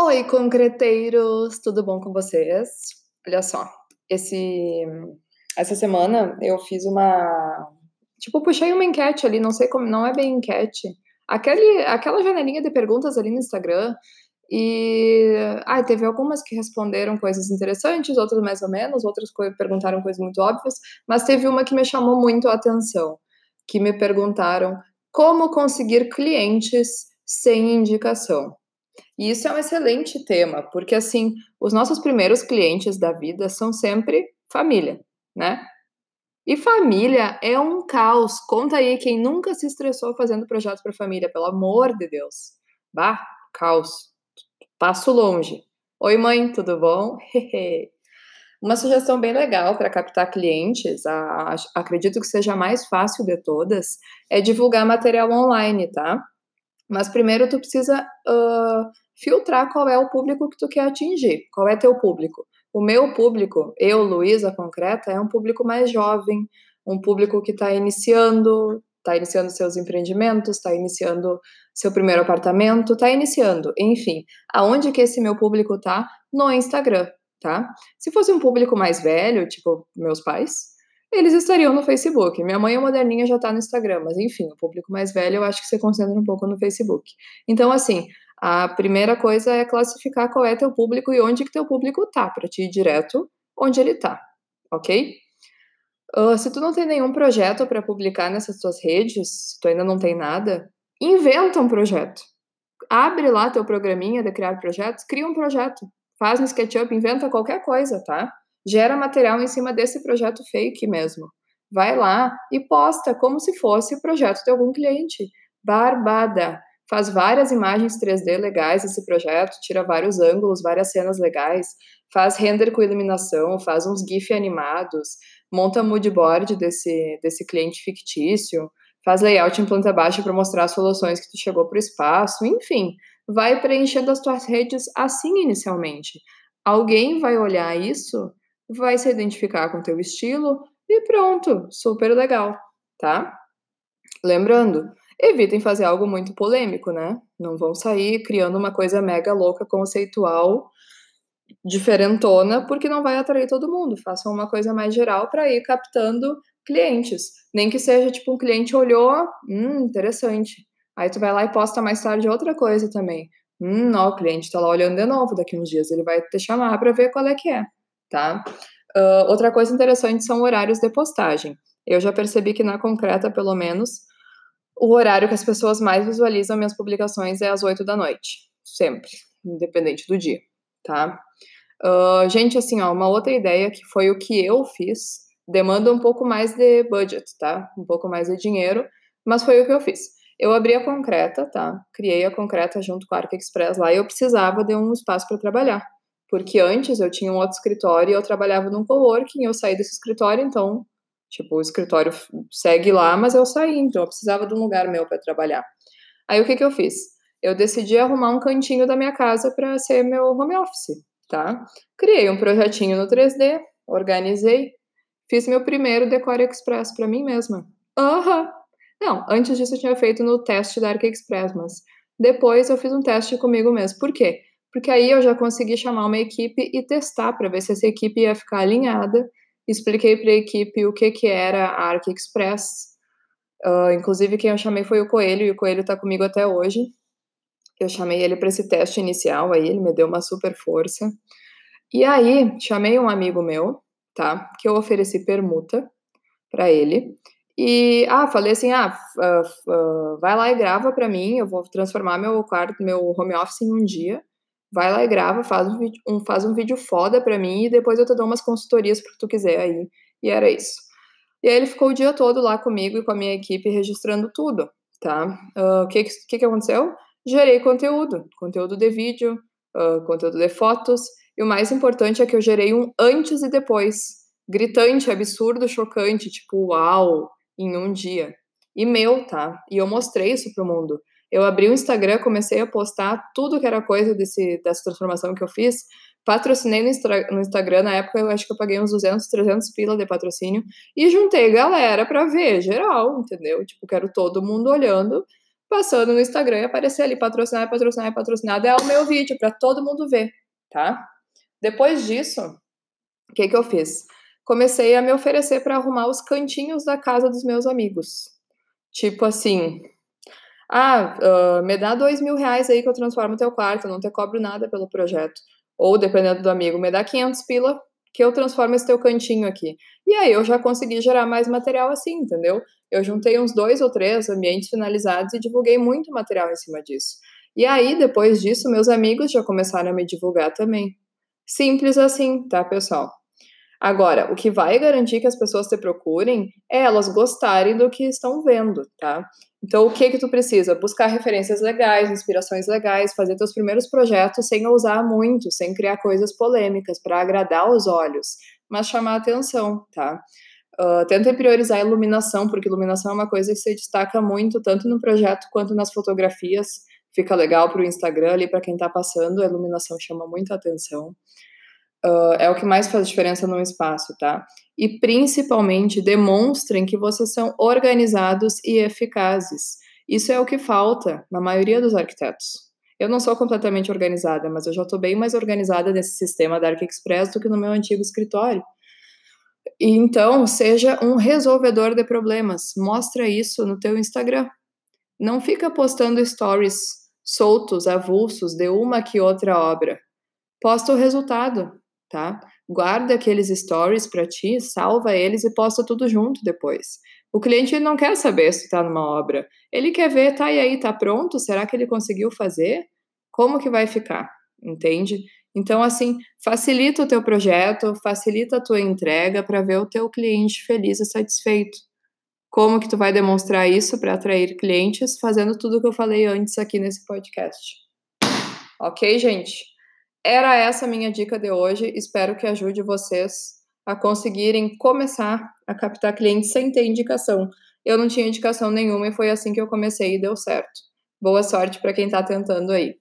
Oi, concreteiros, tudo bom com vocês? Olha só, esse essa semana eu fiz uma tipo, puxei uma enquete ali, não sei como, não é bem enquete. Aquele aquela janelinha de perguntas ali no Instagram e ah, teve algumas que responderam coisas interessantes, outras mais ou menos, outras perguntaram coisas muito óbvias, mas teve uma que me chamou muito a atenção, que me perguntaram como conseguir clientes sem indicação. E isso é um excelente tema, porque assim, os nossos primeiros clientes da vida são sempre família, né? E família é um caos. Conta aí quem nunca se estressou fazendo projeto para família, pelo amor de Deus. Bah, caos. Passo longe. Oi, mãe, tudo bom? Uma sugestão bem legal para captar clientes, a, a, acredito que seja a mais fácil de todas, é divulgar material online, tá? Mas primeiro tu precisa uh, filtrar qual é o público que tu quer atingir, qual é teu público. O meu público, eu, Luísa Concreta, é um público mais jovem, um público que está iniciando, está iniciando seus empreendimentos, está iniciando seu primeiro apartamento, está iniciando, enfim, aonde que esse meu público tá? No Instagram, tá? Se fosse um público mais velho, tipo meus pais, eles estariam no Facebook. Minha mãe é moderninha, já tá no Instagram, mas enfim, o público mais velho eu acho que se concentra um pouco no Facebook. Então, assim, a primeira coisa é classificar qual é teu público e onde que teu público tá, para te ir direto onde ele tá, ok? Uh, se tu não tem nenhum projeto para publicar nessas tuas redes, se tu ainda não tem nada, inventa um projeto. Abre lá teu programinha de criar projetos, cria um projeto. Faz um SketchUp, inventa qualquer coisa, tá? Gera material em cima desse projeto fake mesmo. Vai lá e posta como se fosse o projeto de algum cliente. Barbada! Faz várias imagens 3D legais esse projeto, tira vários ângulos, várias cenas legais, faz render com iluminação, faz uns GIF animados, monta mood board desse, desse cliente fictício, faz layout em planta baixa para mostrar as soluções que tu chegou para o espaço, enfim, vai preenchendo as tuas redes assim inicialmente. Alguém vai olhar isso vai se identificar com o teu estilo e pronto, super legal, tá? Lembrando, evitem fazer algo muito polêmico, né? Não vão sair criando uma coisa mega louca, conceitual, diferentona, porque não vai atrair todo mundo. Façam uma coisa mais geral para ir captando clientes. Nem que seja tipo um cliente olhou, hum, interessante. Aí tu vai lá e posta mais tarde outra coisa também. Hum, ó, o cliente tá lá olhando de novo daqui uns dias, ele vai te chamar para ver qual é que é tá? Uh, outra coisa interessante são horários de postagem. Eu já percebi que na concreta, pelo menos, o horário que as pessoas mais visualizam minhas publicações é às 8 da noite. Sempre, independente do dia, tá? Uh, gente, assim, ó, uma outra ideia que foi o que eu fiz, demanda um pouco mais de budget, tá? Um pouco mais de dinheiro, mas foi o que eu fiz. Eu abri a concreta, tá? Criei a concreta junto com a Arca Express lá e eu precisava de um espaço para trabalhar porque antes eu tinha um outro escritório e eu trabalhava num coworking, eu saí desse escritório, então, tipo, o escritório segue lá, mas eu saí, então eu precisava de um lugar meu para trabalhar. Aí o que que eu fiz? Eu decidi arrumar um cantinho da minha casa para ser meu home office, tá? Criei um projetinho no 3D, organizei, fiz meu primeiro Decore Express para mim mesma. Aham! Uhum. Não, antes disso eu tinha feito no teste da Arc Express, mas depois eu fiz um teste comigo mesmo. Por quê? Porque aí eu já consegui chamar uma equipe e testar para ver se essa equipe ia ficar alinhada. Expliquei para a equipe o que, que era a Arc Express. Uh, inclusive, quem eu chamei foi o Coelho, e o Coelho está comigo até hoje. Eu chamei ele para esse teste inicial, aí ele me deu uma super força. E aí, chamei um amigo meu, tá? Que eu ofereci permuta para ele. E, ah, falei assim, ah, uh, uh, vai lá e grava para mim, eu vou transformar meu quarto, meu home office em um dia vai lá e grava, faz um vídeo, um, faz um vídeo foda pra mim e depois eu te dou umas consultorias pro que tu quiser aí. E era isso. E aí ele ficou o dia todo lá comigo e com a minha equipe registrando tudo, tá? Ah, o uh, que, que, que aconteceu? Gerei conteúdo, conteúdo de vídeo, uh, conteúdo de fotos, e o mais importante é que eu gerei um antes e depois. Gritante, absurdo, chocante, tipo, uau, em um dia. E meu, tá? E eu mostrei isso pro mundo eu abri o Instagram, comecei a postar tudo que era coisa desse, dessa transformação que eu fiz. Patrocinei no, no Instagram, na época eu acho que eu paguei uns 200, 300 pila de patrocínio. E juntei galera pra ver, geral, entendeu? Tipo, quero todo mundo olhando passando no Instagram e aparecer ali, patrocinar, patrocinar, patrocinar, é o meu vídeo para todo mundo ver, tá? Depois disso, o que que eu fiz? Comecei a me oferecer para arrumar os cantinhos da casa dos meus amigos. Tipo assim, ah, uh, me dá dois mil reais aí que eu transformo teu quarto, não te cobro nada pelo projeto. Ou, dependendo do amigo, me dá 500 pila que eu transformo esse teu cantinho aqui. E aí eu já consegui gerar mais material assim, entendeu? Eu juntei uns dois ou três ambientes finalizados e divulguei muito material em cima disso. E aí, depois disso, meus amigos já começaram a me divulgar também. Simples assim, tá, pessoal? Agora, o que vai garantir que as pessoas te procurem é elas gostarem do que estão vendo, tá? Então, o que que tu precisa? Buscar referências legais, inspirações legais, fazer teus primeiros projetos sem ousar muito, sem criar coisas polêmicas para agradar os olhos, mas chamar atenção, tá? Uh, tenta priorizar a iluminação, porque iluminação é uma coisa que se destaca muito, tanto no projeto quanto nas fotografias. Fica legal para o Instagram ali, para quem está passando, a iluminação chama muita atenção. Uh, é o que mais faz diferença no espaço, tá? E principalmente demonstrem que vocês são organizados e eficazes. Isso é o que falta na maioria dos arquitetos. Eu não sou completamente organizada, mas eu já estou bem mais organizada nesse sistema da ArcExpress do que no meu antigo escritório. E então, seja um resolvedor de problemas. Mostra isso no teu Instagram. Não fica postando stories soltos, avulsos de uma que outra obra. Posta o resultado, tá? Guarda aqueles stories para ti, salva eles e posta tudo junto depois. O cliente não quer saber se está numa obra. Ele quer ver, tá, e aí, tá pronto? Será que ele conseguiu fazer? Como que vai ficar? Entende? Então, assim, facilita o teu projeto, facilita a tua entrega para ver o teu cliente feliz e satisfeito. Como que tu vai demonstrar isso para atrair clientes? Fazendo tudo o que eu falei antes aqui nesse podcast. Ok, gente? Era essa minha dica de hoje. Espero que ajude vocês a conseguirem começar a captar clientes sem ter indicação. Eu não tinha indicação nenhuma e foi assim que eu comecei e deu certo. Boa sorte para quem está tentando aí.